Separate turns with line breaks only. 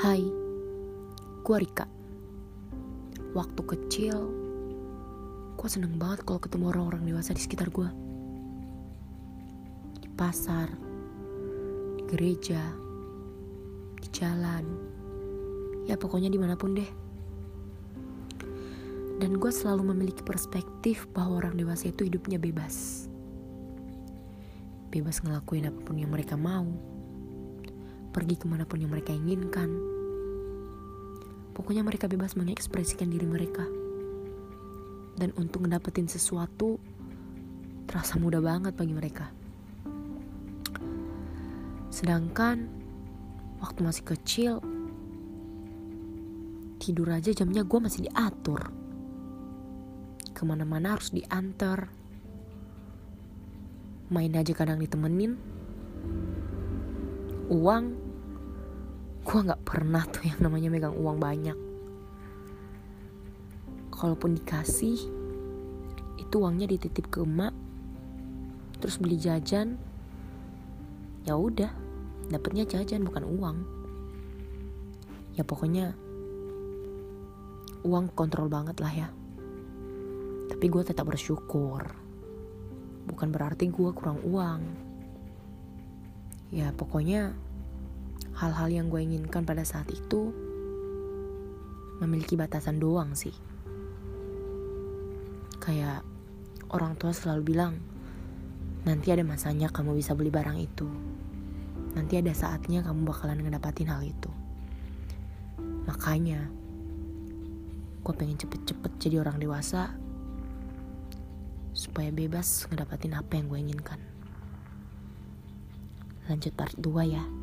Hai, gue Rika. Waktu kecil, gue seneng banget kalau ketemu orang-orang dewasa di sekitar gue. Di pasar, di gereja, di jalan, ya pokoknya di mana pun deh. Dan gue selalu memiliki perspektif bahwa orang dewasa itu hidupnya bebas. Bebas ngelakuin apa pun yang mereka mau. Pergi ke mana pun yang mereka inginkan. Pokoknya mereka bebas mengekspresikan diri mereka. Dan untuk ngedapetin sesuatu, terasa mudah banget bagi mereka. Sedangkan, waktu masih kecil, tidur aja jamnya gue masih diatur ke mana-mana harus diantar main aja kadang ditemenin uang gue nggak pernah tuh yang namanya megang uang banyak kalaupun dikasih itu uangnya dititip ke emak terus beli jajan ya udah dapetnya jajan bukan uang ya pokoknya uang kontrol banget lah ya tapi gue tetap bersyukur. Bukan berarti gue kurang uang. Ya pokoknya hal-hal yang gue inginkan pada saat itu memiliki batasan doang sih. Kayak orang tua selalu bilang, nanti ada masanya kamu bisa beli barang itu. Nanti ada saatnya kamu bakalan ngedapatin hal itu. Makanya, gue pengen cepet-cepet jadi orang dewasa supaya bebas ngedapatin apa yang gue inginkan. Lanjut part 2 ya.